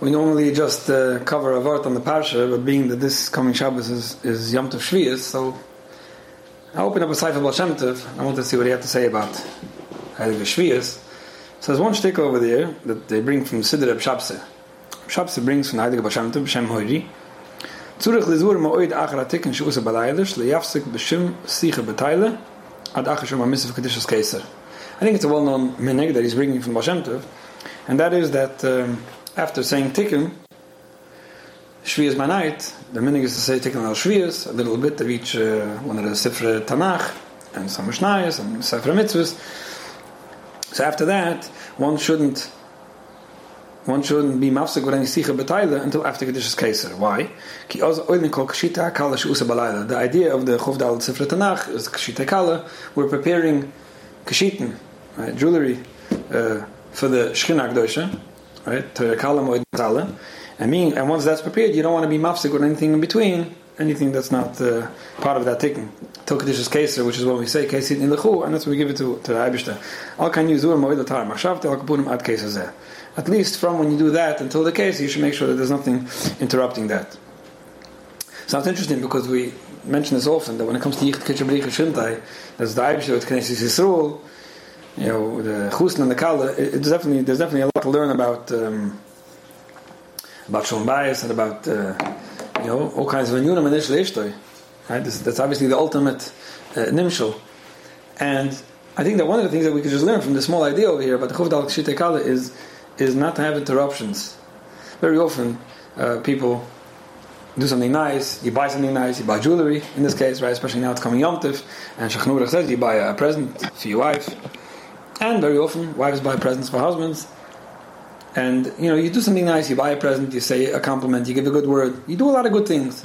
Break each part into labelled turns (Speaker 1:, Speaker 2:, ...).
Speaker 1: we normally just uh, cover a word on the parsha, but being that this coming Shabbos is, is Yom Tov Shvius, so I open up a Sefer Baal Shem Tov. I want to see what he had to say about Heilige Shvius. So there's one stick over there that they bring from Siddur Reb Shabse. Brings from Heilige Baal Shem Tov, Shem Hoiri. Zurich lezur ma'oid leyafsik b'shim b'tayle, ad keser. I think it's a well-known minig that he's bringing from Baal Shem Tov, and that is that um, after saying tikkun, Shviyas by night, the minig is to say tikkun al Shviyas, a little bit of each uh, one of the Sifre Tanakh, and some Mishnayos, and Sefer Mitzvahs. So after that, one shouldn't one shouldn't be mafsik with any sicha betaila until after Kedushas Keser. Why? Ki oz oilin kol kashita kala shusa balayla. The idea of the Chov Dal Sifre Tanakh is kashita kala. We're preparing kashitin, right, jewelry, uh, for the Shechina Kedosha, right? To kala moed tala. And once that's prepared, you don't want to be mafsik with anything in between, anything that's not uh, part of that taking. Till Kedushas Keser, which is what we say, Kesit in the Chu, and that's what we give it to, the Eibishter. Al kan yuzur machshavte al kapunim ad Keser At least from when you do that until the case, you should make sure that there's nothing interrupting that. So it's interesting because we mention this often that when it comes to Yichd Kitchabrich Shimtai, that's the Eibishter with Knesset Yisroel, you know, the Chusn and the Kala, it's definitely, there's definitely a lot to learn about um, about Shalom Bayis and about, uh, you know, all kinds of Anyunim and Ishtoi. Right? This, that's obviously the ultimate uh. And I think that one of the things that we could just learn from the small idea over here about the Chuv Dal Kshite Kala is, is not to have interruptions. Very often, uh, people do something nice, you buy something nice, you buy jewelry, in this case, right? Especially now it's coming Yom Tiv, and Shachnurach says you buy a present for your wife. And very often, wives buy presents for husbands. And, you know, you do something nice, you buy a present, you say a compliment, you give a good word, you do a lot of good things.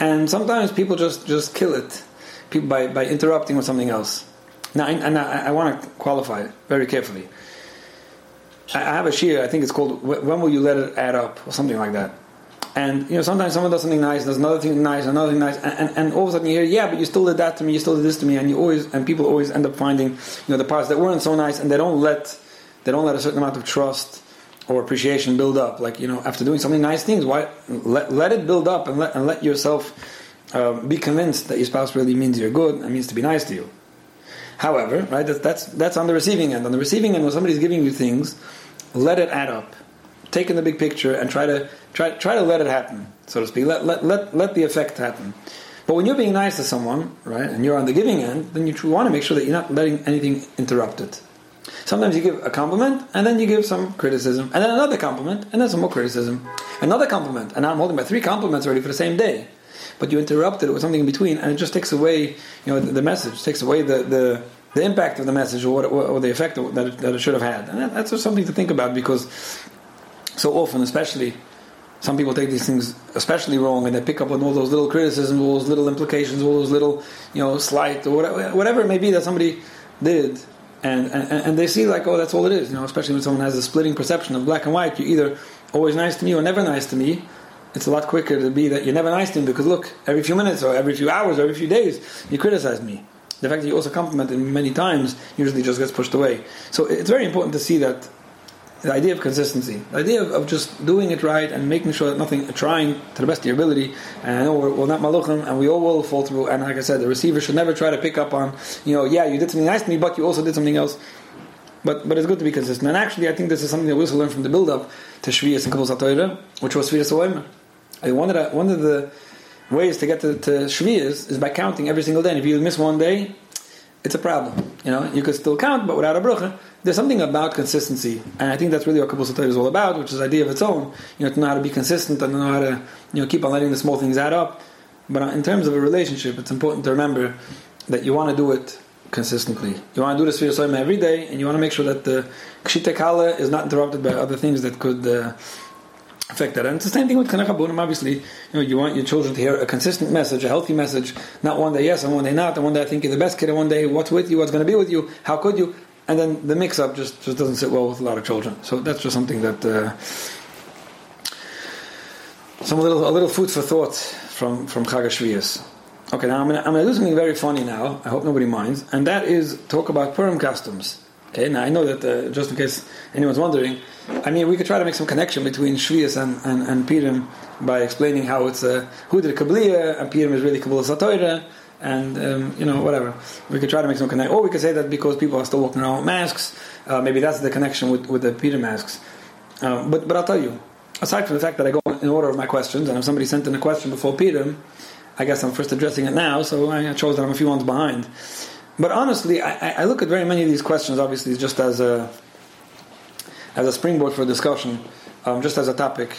Speaker 1: And sometimes people just, just kill it people by, by interrupting with something else. Now, and I, I want to qualify very carefully. I have a shear, I think it's called When Will You Let It Add Up, or something like that. And you know, sometimes someone does something nice, does another thing nice, another thing nice, and, and, and all of a sudden you hear, yeah, but you still did that to me, you still did this to me, and you always and people always end up finding, you know, the parts that weren't so nice, and they don't let they don't let a certain amount of trust or appreciation build up. Like you know, after doing something nice things, why let, let it build up and let and let yourself um, be convinced that your spouse really means you're good and means to be nice to you. However, right, that's, that's that's on the receiving end. On the receiving end, when somebody's giving you things, let it add up. Take in the big picture and try to try try to let it happen, so to speak. Let let let, let the effect happen. But when you're being nice to someone, right, and you're on the giving end, then you want to make sure that you're not letting anything interrupt it. Sometimes you give a compliment and then you give some criticism, and then another compliment, and then some more criticism, another compliment, and now I'm holding my three compliments already for the same day. But you interrupted it with something in between, and it just takes away, you know, the, the message, takes away the, the, the impact of the message or, what, or the effect that it, that it should have had. And that, that's just something to think about because so often, especially, some people take these things especially wrong and they pick up on all those little criticisms, all those little implications, all those little, you know, slight or whatever, whatever it may be that somebody did and, and, and they see like, oh, that's all it is. You know, especially when someone has a splitting perception of black and white. You're either always nice to me or never nice to me. It's a lot quicker to be that you're never nice to me because look, every few minutes or every few hours or every few days, you criticize me. The fact that you also compliment me many times usually just gets pushed away. So it's very important to see that the idea of consistency, the idea of, of, just doing it right and making sure that nothing, trying to the best of your ability. And I know we're, we're not maluchim, and we all will fall through. And like I said, the receiver should never try to pick up on, you know, yeah, you did something nice to me, but you also did something else. But but it's good to be consistent. And actually, I think this is something that we also learned from the build-up to Shviyas and Kabbalah Satoira, which was Shviyas Oimer. One of the one of the ways to get to, to Shviyas is by counting every single day. And if you miss one day, it's a problem. You know, you could still count, but without a bracha. There's something about consistency, and I think that's really what Kabbalah Satayr is all about, which is idea of its own. You know, to know how to be consistent and know how to, you know, keep on letting the small things add up. But in terms of a relationship, it's important to remember that you want to do it consistently. You want to do the Sfir every day, and you want to make sure that the Kshita Kala is not interrupted by other things that could uh, affect that. And it's the same thing with Kanach obviously. You know, you want your children to hear a consistent message, a healthy message, not one day yes and one day not, and one day I think you're the best kid, and one day what's with you, what's going to be with you, how could you? And then the mix up just, just doesn't sit well with a lot of children. So that's just something that. Uh, some little, a little food for thought from, from Chag Okay, now I'm going to do something very funny now. I hope nobody minds. And that is talk about Purim customs. Okay, now I know that uh, just in case anyone's wondering, I mean, we could try to make some connection between Shvius and, and, and Purim by explaining how it's Hudr Kabliya and Purim is really Kabbalah Satoira, and um, you know, whatever. We could try to make some connection. Or we could say that because people are still walking around with masks, uh, maybe that's the connection with, with the Purim masks. Uh, but, but I'll tell you, aside from the fact that I go in order of my questions, and if somebody sent in a question before Purim, I guess I'm first addressing it now, so I chose that I'm a few months behind. But honestly, I, I, look at very many of these questions, obviously, just as a as a springboard for discussion, um, just as a topic.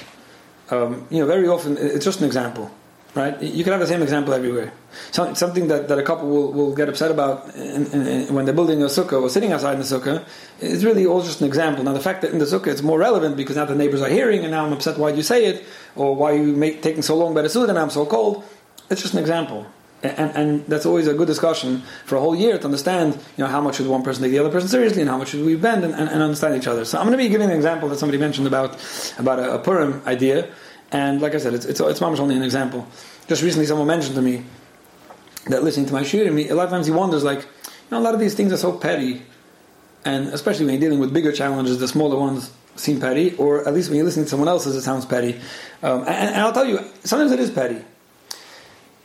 Speaker 1: Um, you know, very often it's just an example, right? You can have the same example everywhere. So, something that, that a couple will, will get upset about in, in, in, when they're building a sukkah or sitting outside in the sukkah is really all just an example. Now, the fact that in the sukkah it's more relevant because now the neighbors are hearing, and now I'm upset why you say it, or why you make taking so long by the suit and I'm so cold. It's just an example and, and that's always a good discussion for a whole year to understand, you know, how much should one person take the other person seriously, and how much should we bend and, and, and understand each other. So I'm going to be giving an example that somebody mentioned about about a, a Purim idea, and like I said, it's it's, it's almost only an example. Just recently, someone mentioned to me that listening to my shiurim, a lot of times he wonders, like, you know, a lot of these things are so petty, and especially when you're dealing with bigger challenges, the smaller ones seem petty, or at least when you're listening to someone else's, it sounds petty. Um, and, and I'll tell you, sometimes it is petty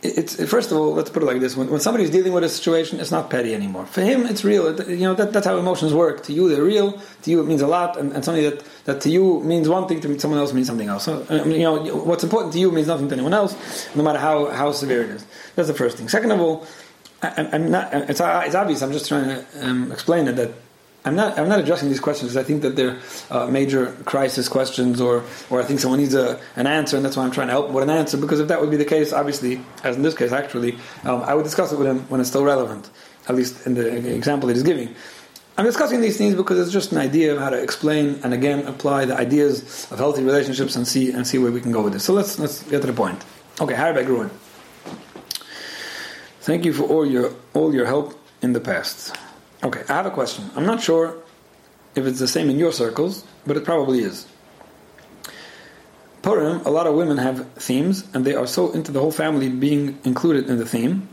Speaker 1: it's first of all, let's put it like this: when, when somebody's dealing with a situation, it's not petty anymore. For him, it's real. You know that, that's how emotions work. To you, they're real. To you, it means a lot, and, and something that, that to you means one thing, to someone else means something else. So, you know, what's important to you means nothing to anyone else, no matter how, how severe it is. That's the first thing. Second of all, I, am not. It's, it's obvious. I'm just trying to um, explain it that I'm not. I'm not addressing these questions because I think that they're uh, major crisis questions, or or I think someone needs a, an answer, and that's why I'm trying to help with an answer. Because if that would be the case, obviously, as in this case, actually, um, I would discuss it with him when it's still relevant, at least in the example that he's giving. I'm discussing these things because it's just an idea of how to explain and again apply the ideas of healthy relationships and see and see where we can go with this. So let's let's get to the point. Okay, Harry Gruen. Thank you for all your all your help in the past. Okay, I have a question. I'm not sure if it's the same in your circles, but it probably is. Purim, a lot of women have themes, and they are so into the whole family being included in the theme,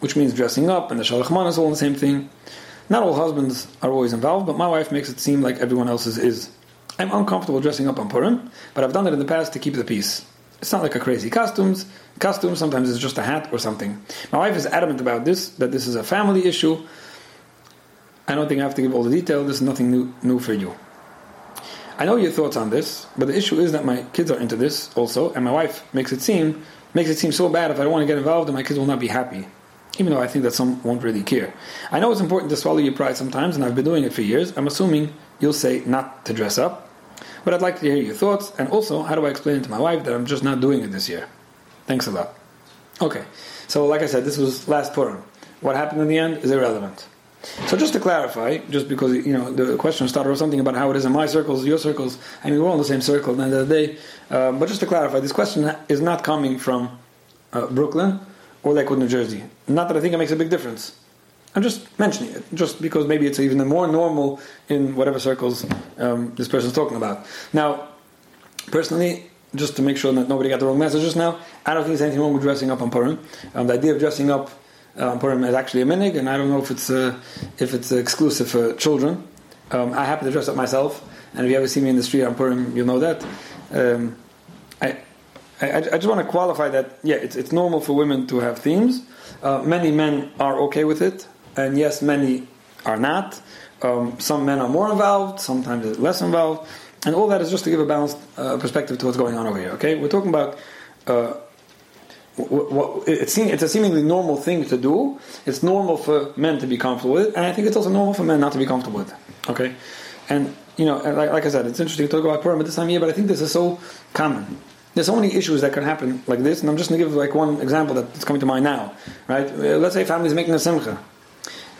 Speaker 1: which means dressing up, and the shalachman is all the same thing. Not all husbands are always involved, but my wife makes it seem like everyone else's is. I'm uncomfortable dressing up on Purim, but I've done it in the past to keep the peace. It's not like a crazy costumes. Costume sometimes is just a hat or something. My wife is adamant about this, that this is a family issue, I don't think I have to give all the detail. This is nothing new, new for you. I know your thoughts on this, but the issue is that my kids are into this also, and my wife makes it seem makes it seem so bad if I don't want to get involved, and my kids will not be happy. Even though I think that some won't really care. I know it's important to swallow your pride sometimes, and I've been doing it for years. I'm assuming you'll say not to dress up, but I'd like to hear your thoughts, and also how do I explain to my wife that I'm just not doing it this year? Thanks a lot. Okay, so like I said, this was last Purim. What happened in the end is irrelevant. So just to clarify, just because you know the question started with something about how it is in my circles, your circles. I mean, we're all in the same circle at the end of the day. Um, but just to clarify, this question is not coming from uh, Brooklyn or Lakewood, New Jersey. Not that I think it makes a big difference. I'm just mentioning it, just because maybe it's even more normal in whatever circles um, this person's talking about. Now, personally, just to make sure that nobody got the wrong message just now, I don't think there's anything wrong with dressing up on Purim. Um, the idea of dressing up um, Purim is actually a minig, and I don't know if it's uh, if it's exclusive for children. Um, I happen to dress up myself, and if you ever see me in the street on Purim, you'll know that. Um, I, I, I, just want to qualify that. Yeah, it's it's normal for women to have themes. Uh, many men are okay with it, and yes, many are not. Um, some men are more involved, sometimes less involved, and all that is just to give a balanced uh, perspective to what's going on over here. Okay, we're talking about uh, it's, it's a seemingly normal thing to do. It's normal for men to be comfortable with it, and I think it's also normal for men not to be comfortable with it. Okay, and you know, like, like I said, it's interesting to talk about Purim at this time of year, but I think this is so common. There's so many issues that can happen like this, and I'm just going to give like one example that's coming to mind now. Right? Uh, let's say family is making a simcha,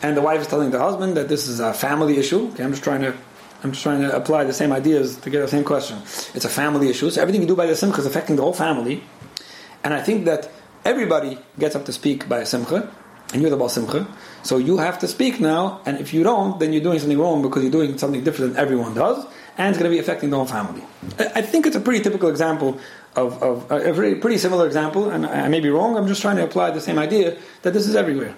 Speaker 1: and the wife is telling the husband that this is a family issue. Okay, I'm just trying to I'm just trying to apply the same ideas to get the same question. It's a family issue, so everything you do by the simcha is affecting the whole family. And I think that everybody gets up to speak by a simcha, and you're the Baal Simcha, so you have to speak now, and if you don't, then you're doing something wrong because you're doing something different than everyone does, and it's going to be affecting the whole family. I think it's a pretty typical example of, of a very, pretty similar example, and I may be wrong, I'm just trying to apply the same idea that this is everywhere.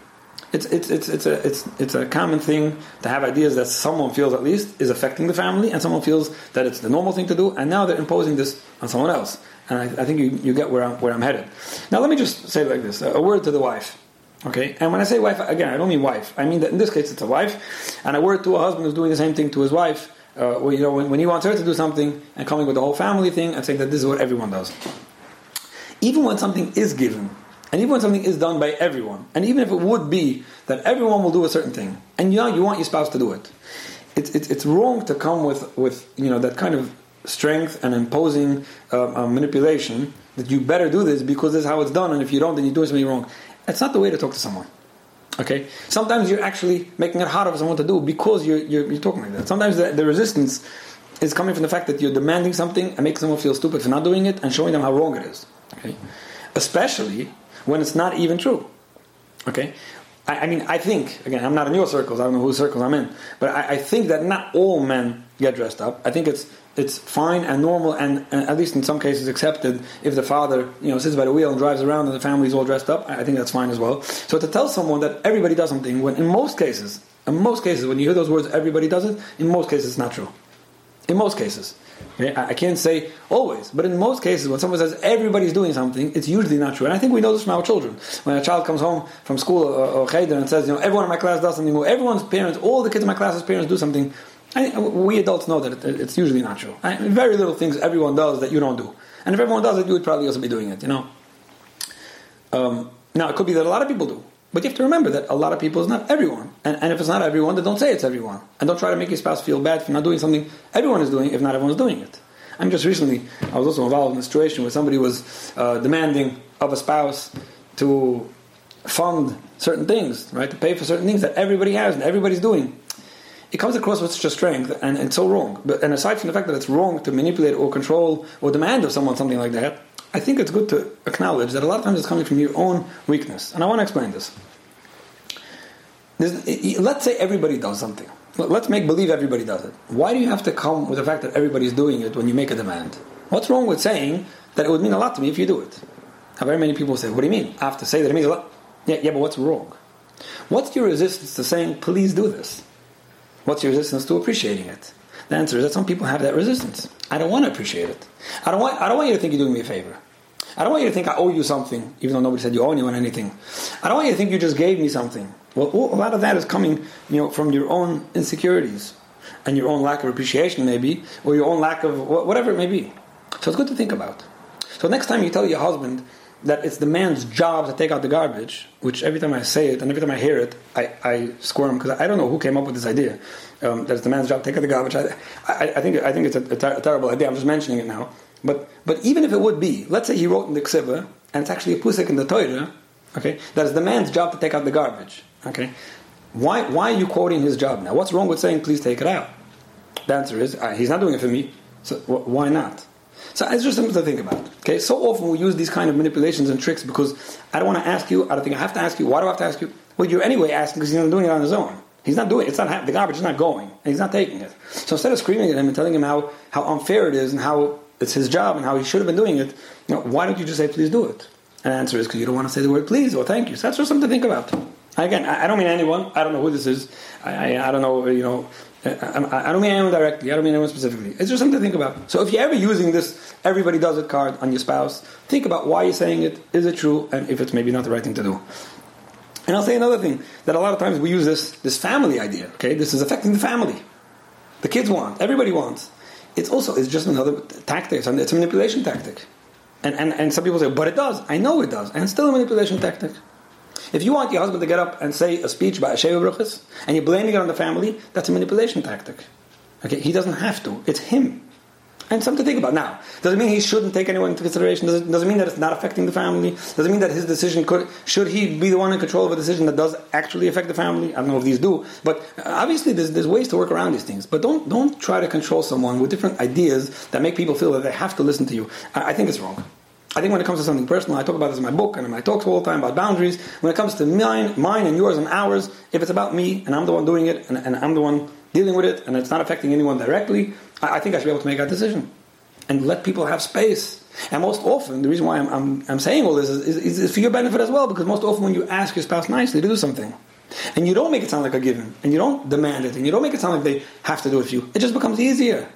Speaker 1: It's, it's, it's, it's, a, it's, it's a common thing to have ideas that someone feels at least is affecting the family, and someone feels that it's the normal thing to do, and now they're imposing this on someone else. And I, I think you, you get where I'm, where I'm headed. Now, let me just say like this a word to the wife. Okay, and when I say wife, again, I don't mean wife. I mean that in this case, it's a wife, and a word to a husband who's doing the same thing to his wife. Uh, you know, when, when he wants her to do something and coming with the whole family thing, and saying that this is what everyone does. Even when something is given, and even when something is done by everyone, and even if it would be that everyone will do a certain thing, and you know you want your spouse to do it, it's, it's, it's wrong to come with, with you know that kind of strength and imposing uh, manipulation that you better do this because this is how it's done, and if you don't, then you're doing something wrong. That's not the way to talk to someone. Okay? Sometimes you're actually making it harder for someone to do because you're, you're, you're talking like that. Sometimes the, the, resistance is coming from the fact that you're demanding something and making someone feel stupid for not doing it and showing them how wrong it is. Okay? Especially when it's not even true. Okay? I, I mean, I think, again, I'm not in your circles, I don't know whose circles I'm in, but I, I think that not all men get dressed up. I think it's it's fine and normal and, and, at least in some cases accepted if the father you know sits by the wheel and drives around and the family's all dressed up i think that's fine as well so to tell someone that everybody does something when in most cases in most cases when you hear those words everybody does it in most cases it's not true in most cases? I, can't say always but in most cases when someone says everybody's doing something it's usually not true and i think we know this from our children when a child comes home from school or, or cheder and says you know everyone in my class does something or everyone's parents all the kids in my class's parents do something I, we adults know that it, it's usually not true. I, very little things everyone does that you don't do. And if everyone does it, you would probably also be doing it, you know. Um, now, it could be that a lot of people do. But you have to remember that a lot of people is not everyone. And, and if it's not everyone, then don't say it's everyone. And don't try to make your spouse feel bad for not doing something everyone is doing if not everyone's doing it. I'm just recently, I was also involved in a situation where somebody was uh, demanding of a spouse to fund certain things, right? To pay for certain things that everybody has and everybody's doing it comes across with such a strength and it's so wrong. But and aside from the fact that it's wrong to manipulate or control or demand of someone something like that, I think it's good to acknowledge that a lot of times it's coming from your own weakness. And I want to explain this. Let's say everybody does something. Let's make believe everybody does it. Why do you have to come with the fact that everybody's doing it when you make a demand? What's wrong with saying that it would mean a lot to me if you do it? Now, very many people say, "What do you mean?" I have to say that it means a lot. Yeah, yeah, but what's wrong? What's your resistance to saying, "Please do this"? What's your resistance to appreciating it? The answer is that some people have that resistance. I don't want to appreciate it. I don't want, I don't want you to think you're doing me a favor. I don't want you to think I owe you something, even though nobody said you owe anyone anything. I don't want you to think you just gave me something. Well, a lot of that is coming, you know, from your own insecurities and your own lack of appreciation, maybe, or your own lack of whatever it may be. So it's good to think about. So next time you tell your husband that it's the man's job to take out the garbage, which every time I say it and every time I hear it, I, I squirm because I don't know who came up with this idea. Um, that it's the man's job to take out the garbage. I, I, I think I think it's a, a, ter- a, terrible idea. I'm just mentioning it now. But but even if it would be, let's say he wrote in the ksiva, and it's actually a pusik in the Torah, okay, that is the man's job to take out the garbage. Okay, why why are you quoting his job now? What's wrong with saying please take it out? The answer is uh, he's not doing it for me, so wh- why not? So it's just something to think about. Okay, so often we use these kind of manipulations and tricks because I don't want to ask you. I don't think I have to ask you. Why do I have to ask you? Well, you're anyway asking because he's not doing it on his own. He's not doing it. It's not the garbage is not going, and he's not taking it. So instead of screaming at him and telling him how how unfair it is and how it's his job and how he should have been doing it, you know, why don't you just say please do it? And the answer is because you don't want to say the word please or thank you. So that's just something to think about. Again, I don't mean anyone. I don't know who this is. I, I, I don't know. You know, I, I don't mean anyone directly. I don't mean anyone specifically. It's just something to think about. So if you're ever using this "everybody does it" card on your spouse, think about why you're saying it. Is it true? And if it's maybe not the right thing to do. And I'll say another thing that a lot of times we use this this family idea. Okay, this is affecting the family. The kids want. Everybody wants. It's also it's just another tactic. It's a manipulation tactic. And, and, and some people say, but it does. I know it does. And it's still a manipulation tactic. If you want your husband to get up and say a speech about Sheva Bruchas, and you're blaming it on the family, that's a manipulation tactic. Okay, he doesn't have to. It's him. And something to think about. Now, does it mean he shouldn't take anyone into consideration? Does it, does it mean that it's not affecting the family? Does it mean that his decision could, should he be the one in control of a decision that does actually affect the family? I don't know if these do, but obviously there's, there's ways to work around these things. But don't, don't try to control someone with different ideas that make people feel that they have to listen to you. I, I think it's wrong. I think when it comes to something personal, I talk about this in my book and in my talks all the time about boundaries. When it comes to mine, mine and yours and ours, if it's about me and I'm the one doing it and, and I'm the one dealing with it and it's not affecting anyone directly, I, think I should be able to make that decision and let people have space. And most often, the reason why I'm, I'm, I'm saying all this is, is, is, for your benefit as well, because most often when you ask your spouse nicely to do something, and you don't make it sound like a given, and you don't demand it, and you don't make it sound like they have to do it for you, it just becomes easier.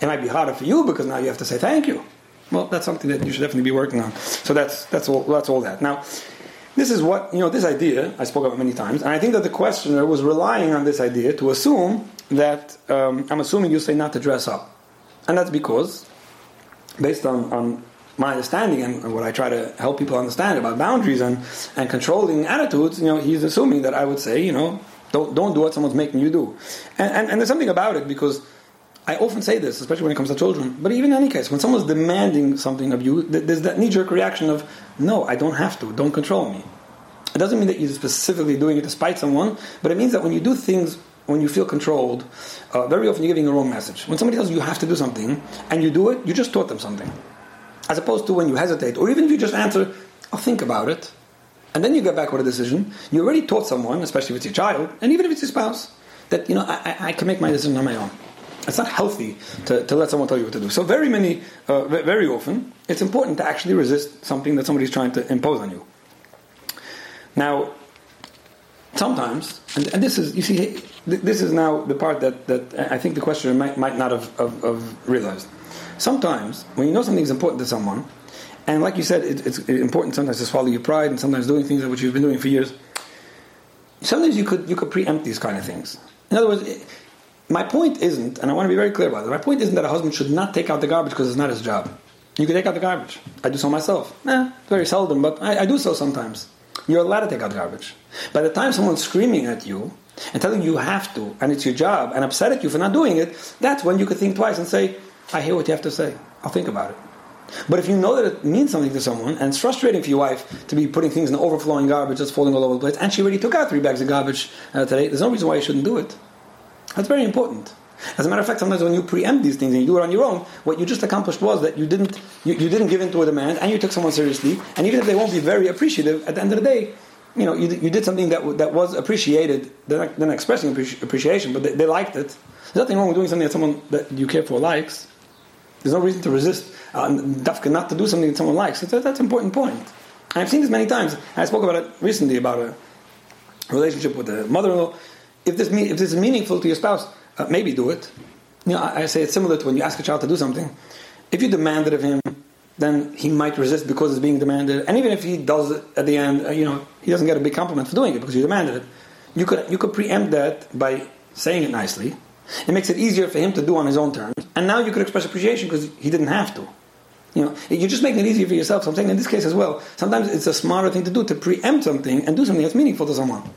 Speaker 1: It might be harder for you because now you have to say thank you. Well, that's something that you should definitely be working on. So that's that's all that's all that. Now, this is what you know. This idea I spoke about many times, and I think that the questioner was relying on this idea to assume that um, I'm assuming you say not to dress up, and that's because, based on, on my understanding and what I try to help people understand about boundaries and, and controlling attitudes, you know, he's assuming that I would say, you know, don't, don't do what someone's making you do. And, and, and there's something about it because I often say this, especially when it comes to children, but even in any case, when someone's demanding something of you, there's that knee jerk reaction of, no, I don't have to, don't control me. It doesn't mean that you're specifically doing it to spite someone, but it means that when you do things when you feel controlled, uh, very often you're giving a wrong message. When somebody tells you you have to do something and you do it, you just taught them something. As opposed to when you hesitate, or even if you just answer, I'll think about it, and then you get back with a decision, you already taught someone, especially if it's your child, and even if it's your spouse, that you know I, I can make my decision on my own. It's not healthy to, to let someone tell you what to do. So very many, uh, very often, it's important to actually resist something that somebody's trying to impose on you. Now, sometimes, and, and this is you see, this is now the part that, that I think the questioner might, might not have, have, have realized. Sometimes, when you know something is important to someone, and like you said, it, it's important sometimes to swallow your pride and sometimes doing things that which you've been doing for years. Sometimes you could you could preempt these kind of things. In other words, it, my point isn't, and I want to be very clear about it. My point isn't that a husband should not take out the garbage because it's not his job. You can take out the garbage. I do so myself. Eh, very seldom, but I, I do so sometimes. You're allowed to take out garbage. By the time someone's screaming at you and telling you you have to, and it's your job, and upset at you for not doing it, that's when you could think twice and say, I hear what you have to say. I'll think about it. But if you know that it means something to someone, and it's frustrating for your wife to be putting things in overflowing garbage that's falling all over the place, and she already took out three bags of garbage uh, today, there's no reason why you shouldn't do it. That's very important. As a matter of fact, sometimes when you preempt these things and you do it on your own, what you just accomplished was that you didn't you, you didn't give in to a demand and you took someone seriously. And even if they won't be very appreciative, at the end of the day, you know, you, you did something that, that was appreciated. They're not, they're not expressing appreciation, but they, they, liked it. There's nothing wrong with doing something that someone that you care for likes. There's no reason to resist uh, not to do something that someone likes. That's, that's an important point. And I've seen this many times. I spoke about it recently about a relationship with a mother-in-law. If this, if this is meaningful to your spouse, uh, maybe do it. You know, I, I say it's similar to when you ask a child to do something. If you demand it of him, then he might resist because it's being demanded. And even if he does it at the end, uh, you know, he doesn't get a big compliment for doing it because you demanded it. You could, you could preempt that by saying it nicely. It makes it easier for him to do on his own terms. And now you could express appreciation because he didn't have to. You know, you're just making it easier for yourself. So I'm saying in this case as well, sometimes it's a smarter thing to do to preempt something and do something that's meaningful to someone.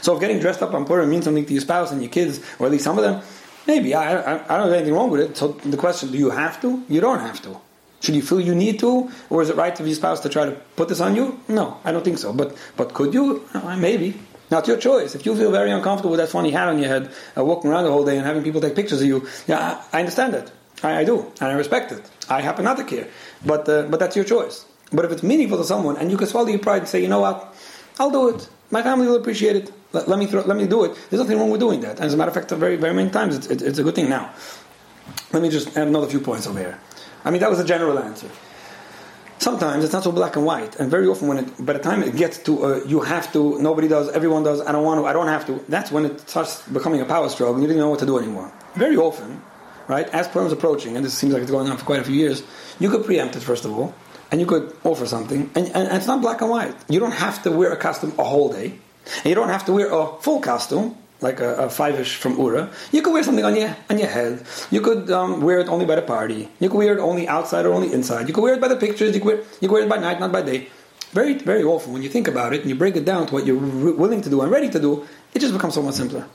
Speaker 1: So if getting dressed up on Purim means something to your spouse and your kids, or at least some of them, maybe. I, I, I don't have anything wrong with it. So the question, do you have to? You don't have to. Should you feel you need to, or is it right of your spouse to try to put this on you? No, I don't think so. But but could you? Maybe. Now it's your choice. If you feel very uncomfortable with that funny hat on your head, uh, walking around the whole day and having people take pictures of you, yeah, I, I understand that. I, I, do, and I respect it. I happen not to care, but uh, but that's your choice. But if it's meaningful to someone, and you can swallow your pride and say, you know what, I'll do it. My family will appreciate it. Let, let me throw, let me do it. There's nothing wrong with doing that. And as a matter of fact, very very many times it's, it's, a good thing. Now, let me just add another few points over here. I mean, that was a general answer. Sometimes it's not so black and white, and very often when it, by the time it gets to uh, you have to, nobody does, everyone does, I don't want to, I don't have to. That's when it starts becoming a power struggle, and you don't know what to do anymore. Very often, right? As Purim's approaching, and this seems like it's going on for quite a few years, you could preempt it first of all, and you could offer something, and, and, and it's not black and white. You don't have to wear a costume a whole day, and you don't have to wear a full costume like a, a five-ish from Ura. You could wear something on your on your head. You could um, wear it only by the party. You could wear it only outside or only inside. You could wear it by the pictures. You could wear, you could wear it by night, not by day. Very very often, when you think about it and you break it down to what you're willing to do and ready to do, it just becomes so much simpler.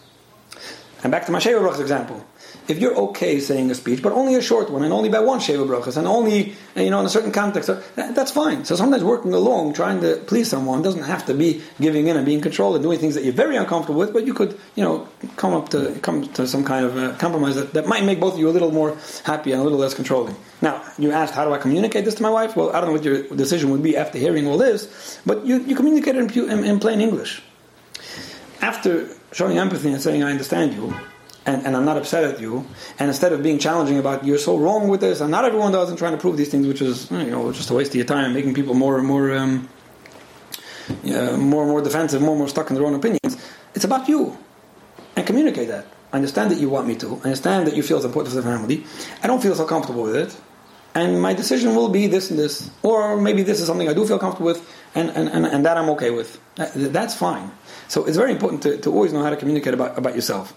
Speaker 1: And back to my Sheva example if you're okay saying a speech, but only a short one, and only by one sheva brachas, and only you know in a certain context, that's fine. So sometimes working along, trying to please someone, doesn't have to be giving in and being controlled and doing things that you're very uncomfortable with. But you could you know come up to come to some kind of uh, compromise that, that might make both of you a little more happy and a little less controlling. Now you asked, how do I communicate this to my wife? Well, I don't know what your decision would be after hearing all this, but you you communicate it in, in, in plain English. After showing empathy and saying I understand you and, and I'm not upset at you. And instead of being challenging about you're so wrong with this, and not everyone does, and trying to prove these things, which is you know just a waste of your time, making people more and more um, uh, more and more defensive, more and more stuck in their own opinions. It's about you. And communicate that. I understand that you want me to. I understand that you feel it's important for the family. I don't feel so comfortable with it. And my decision will be this and this. Or maybe this is something I do feel comfortable with, and, and, and, and that I'm okay with. That, that's fine. So it's very important to, to always know how to communicate about, about yourself.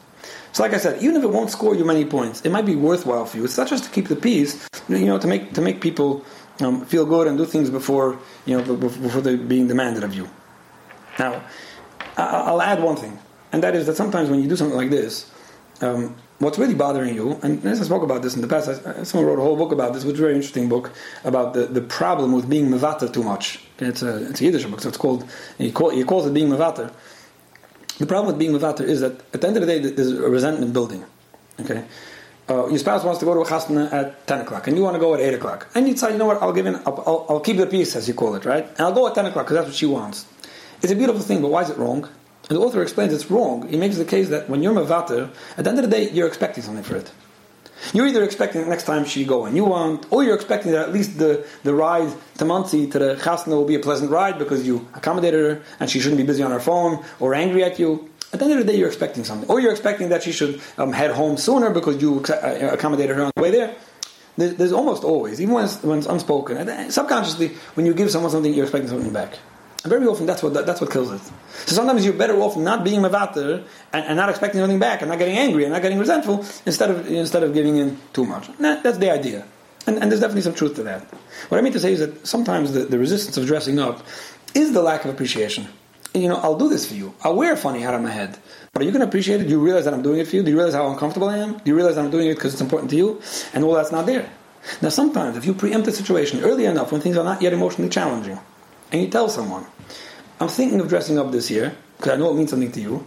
Speaker 1: So, like I said, even if it won't score you many points, it might be worthwhile for you. It's not just to keep the peace, you know, to make to make people um, feel good and do things before you know before they're being demanded of you. Now, I'll add one thing, and that is that sometimes when you do something like this, um, what's really bothering you, and as I spoke about this in the past, I, someone wrote a whole book about this, which is a very interesting book about the, the problem with being mevater too much. It's a, it's a Yiddish book, so it's called, he, call, he calls it being mevater. The problem with being mevater is that at the end of the day, there's a resentment building. Okay? Uh, your spouse wants to go to a chasna at 10 o'clock, and you want to go at 8 o'clock. And you decide, you know what, I'll give in, I'll, I'll, I'll keep the peace, as you call it, right? And I'll go at 10 o'clock because that's what she wants. It's a beautiful thing, but why is it wrong? And the author explains it's wrong. He makes the case that when you're mevater, at the end of the day, you're expecting something for it. You're either expecting next time she go and you want, or you're expecting that at least the, the ride to Monsey to the chasna will be a pleasant ride because you accommodated her and she shouldn't be busy on her phone or angry at you. At the end of the day, you're expecting something. Or you're expecting that she should um, head home sooner because you uh, accommodated her on the way there. There's almost always, even when it's, when it's unspoken, subconsciously, when you give someone something, you're expecting something back. And very often that's what that's what kills it. So sometimes you're better off not being mevater and, and, not expecting anything back and not getting angry and not getting resentful instead of instead of giving in too much. That's the idea. And, and, there's definitely some truth to that. What I mean to say is that sometimes the, the resistance of dressing up is the lack of appreciation. And, you know, I'll do this for you. I'll wear a funny hat on my head. But are you going to appreciate it? Do you realize that I'm doing it for you? Do you realize how uncomfortable I am? Do you realize I'm doing it because it's important to you? And all that's not there. Now, sometimes if you preempt the situation early enough when things are not yet emotionally challenging, and you tell someone, I'm thinking of dressing up this year because I know it means something to you.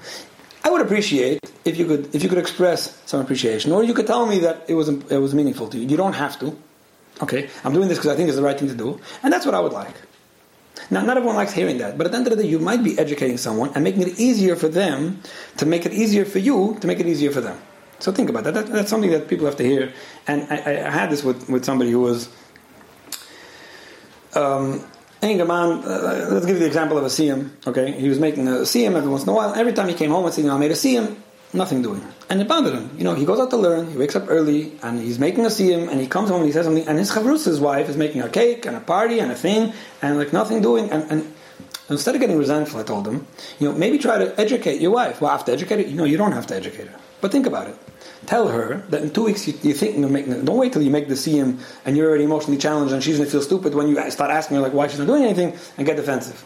Speaker 1: I would appreciate if you could if you could express some appreciation, or you could tell me that it was it was meaningful to you. You don't have to. Okay, I'm doing this because I think it's the right thing to do, and that's what I would like. Now, not everyone likes hearing that, but at the end of the day, you might be educating someone and making it easier for them to make it easier for you to make it easier for them. So think about that. that that's something that people have to hear. And I, I had this with, with somebody who was um, Engerman, uh, let's give you the example of a siyum. Okay, he was making a siyum every once in a while. Every time he came home and said, "You know, I made a siyum," nothing doing, and it bothered him. You know, he goes out to learn. He wakes up early and he's making a siyum, and he comes home and he says something, and his chavrusa's wife is making a cake and a party and a thing, and like nothing doing, and, and instead of getting resentful, I told him, you know, maybe try to educate your wife. Well, to educate her. You know, you don't have to educate her, but think about it tell her that in two weeks you, you're thinking of making Don't wait till you make the siyum and you're already emotionally challenged and she's going to feel stupid when you start asking her like why she's not doing anything and get defensive.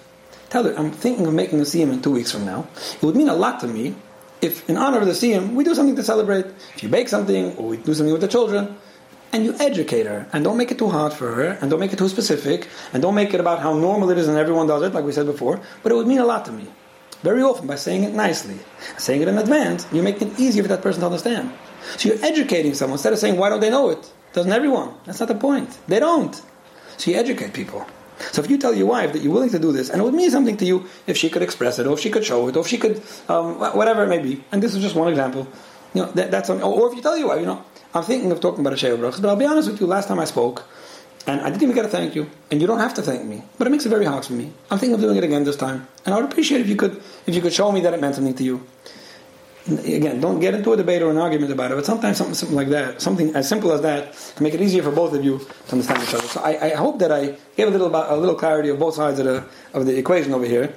Speaker 1: Tell her, I'm thinking of making a siyum in two weeks from now. It would mean a lot to me if, in honor of the siyum, we do something to celebrate. If you bake something or we do something with the children, and you educate her and don't make it too hard for her and don't make it too specific and don't make it about how normal it is and everyone does it like we said before but it would mean a lot to me very often by saying it nicely saying it in advance you make it easier for that person to understand so you're educating someone instead of saying, why don't they know it? Doesn't everyone? That's not the point. They don't. So you educate people. So if you tell your wife that you're willing to do this, and it would mean something to you if she could express it, or if she could show it, or if she could, um, whatever it may be. And this is just one example. You know, that, that's or if you tell your wife, you know, I'm thinking of talking about a Sheva Brachas, but I'll be honest with you, last time I spoke, and I didn't even get to thank you, and you don't have to thank me, but it makes it very hard for me. I'm thinking of doing it again this time, and I would appreciate if you could, if you could show me that it meant something to you again, don't get into a debate or an argument about it, but sometimes something, something like that, something as simple as that, to make it easier for both of you to understand each other. So I, I hope that I gave a little a little clarity of both sides of the of the equation over here.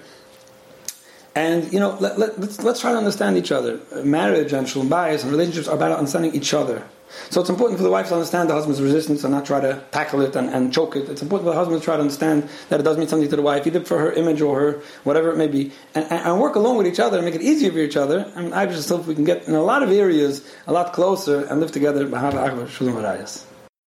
Speaker 1: And you know, let, let, let's, let's try to understand each other. Marriage and shalom bayis and relationships are about understanding each other. So it's important for the wife to understand the husband's resistance and not try to tackle it and, and choke it. It's important for the husband to try to understand that it does mean something to the wife, either for her image or her whatever it may be, and, and, and work along with each other and make it easier for each other. Mean, I just hope we can get in a lot of areas a lot closer and live together.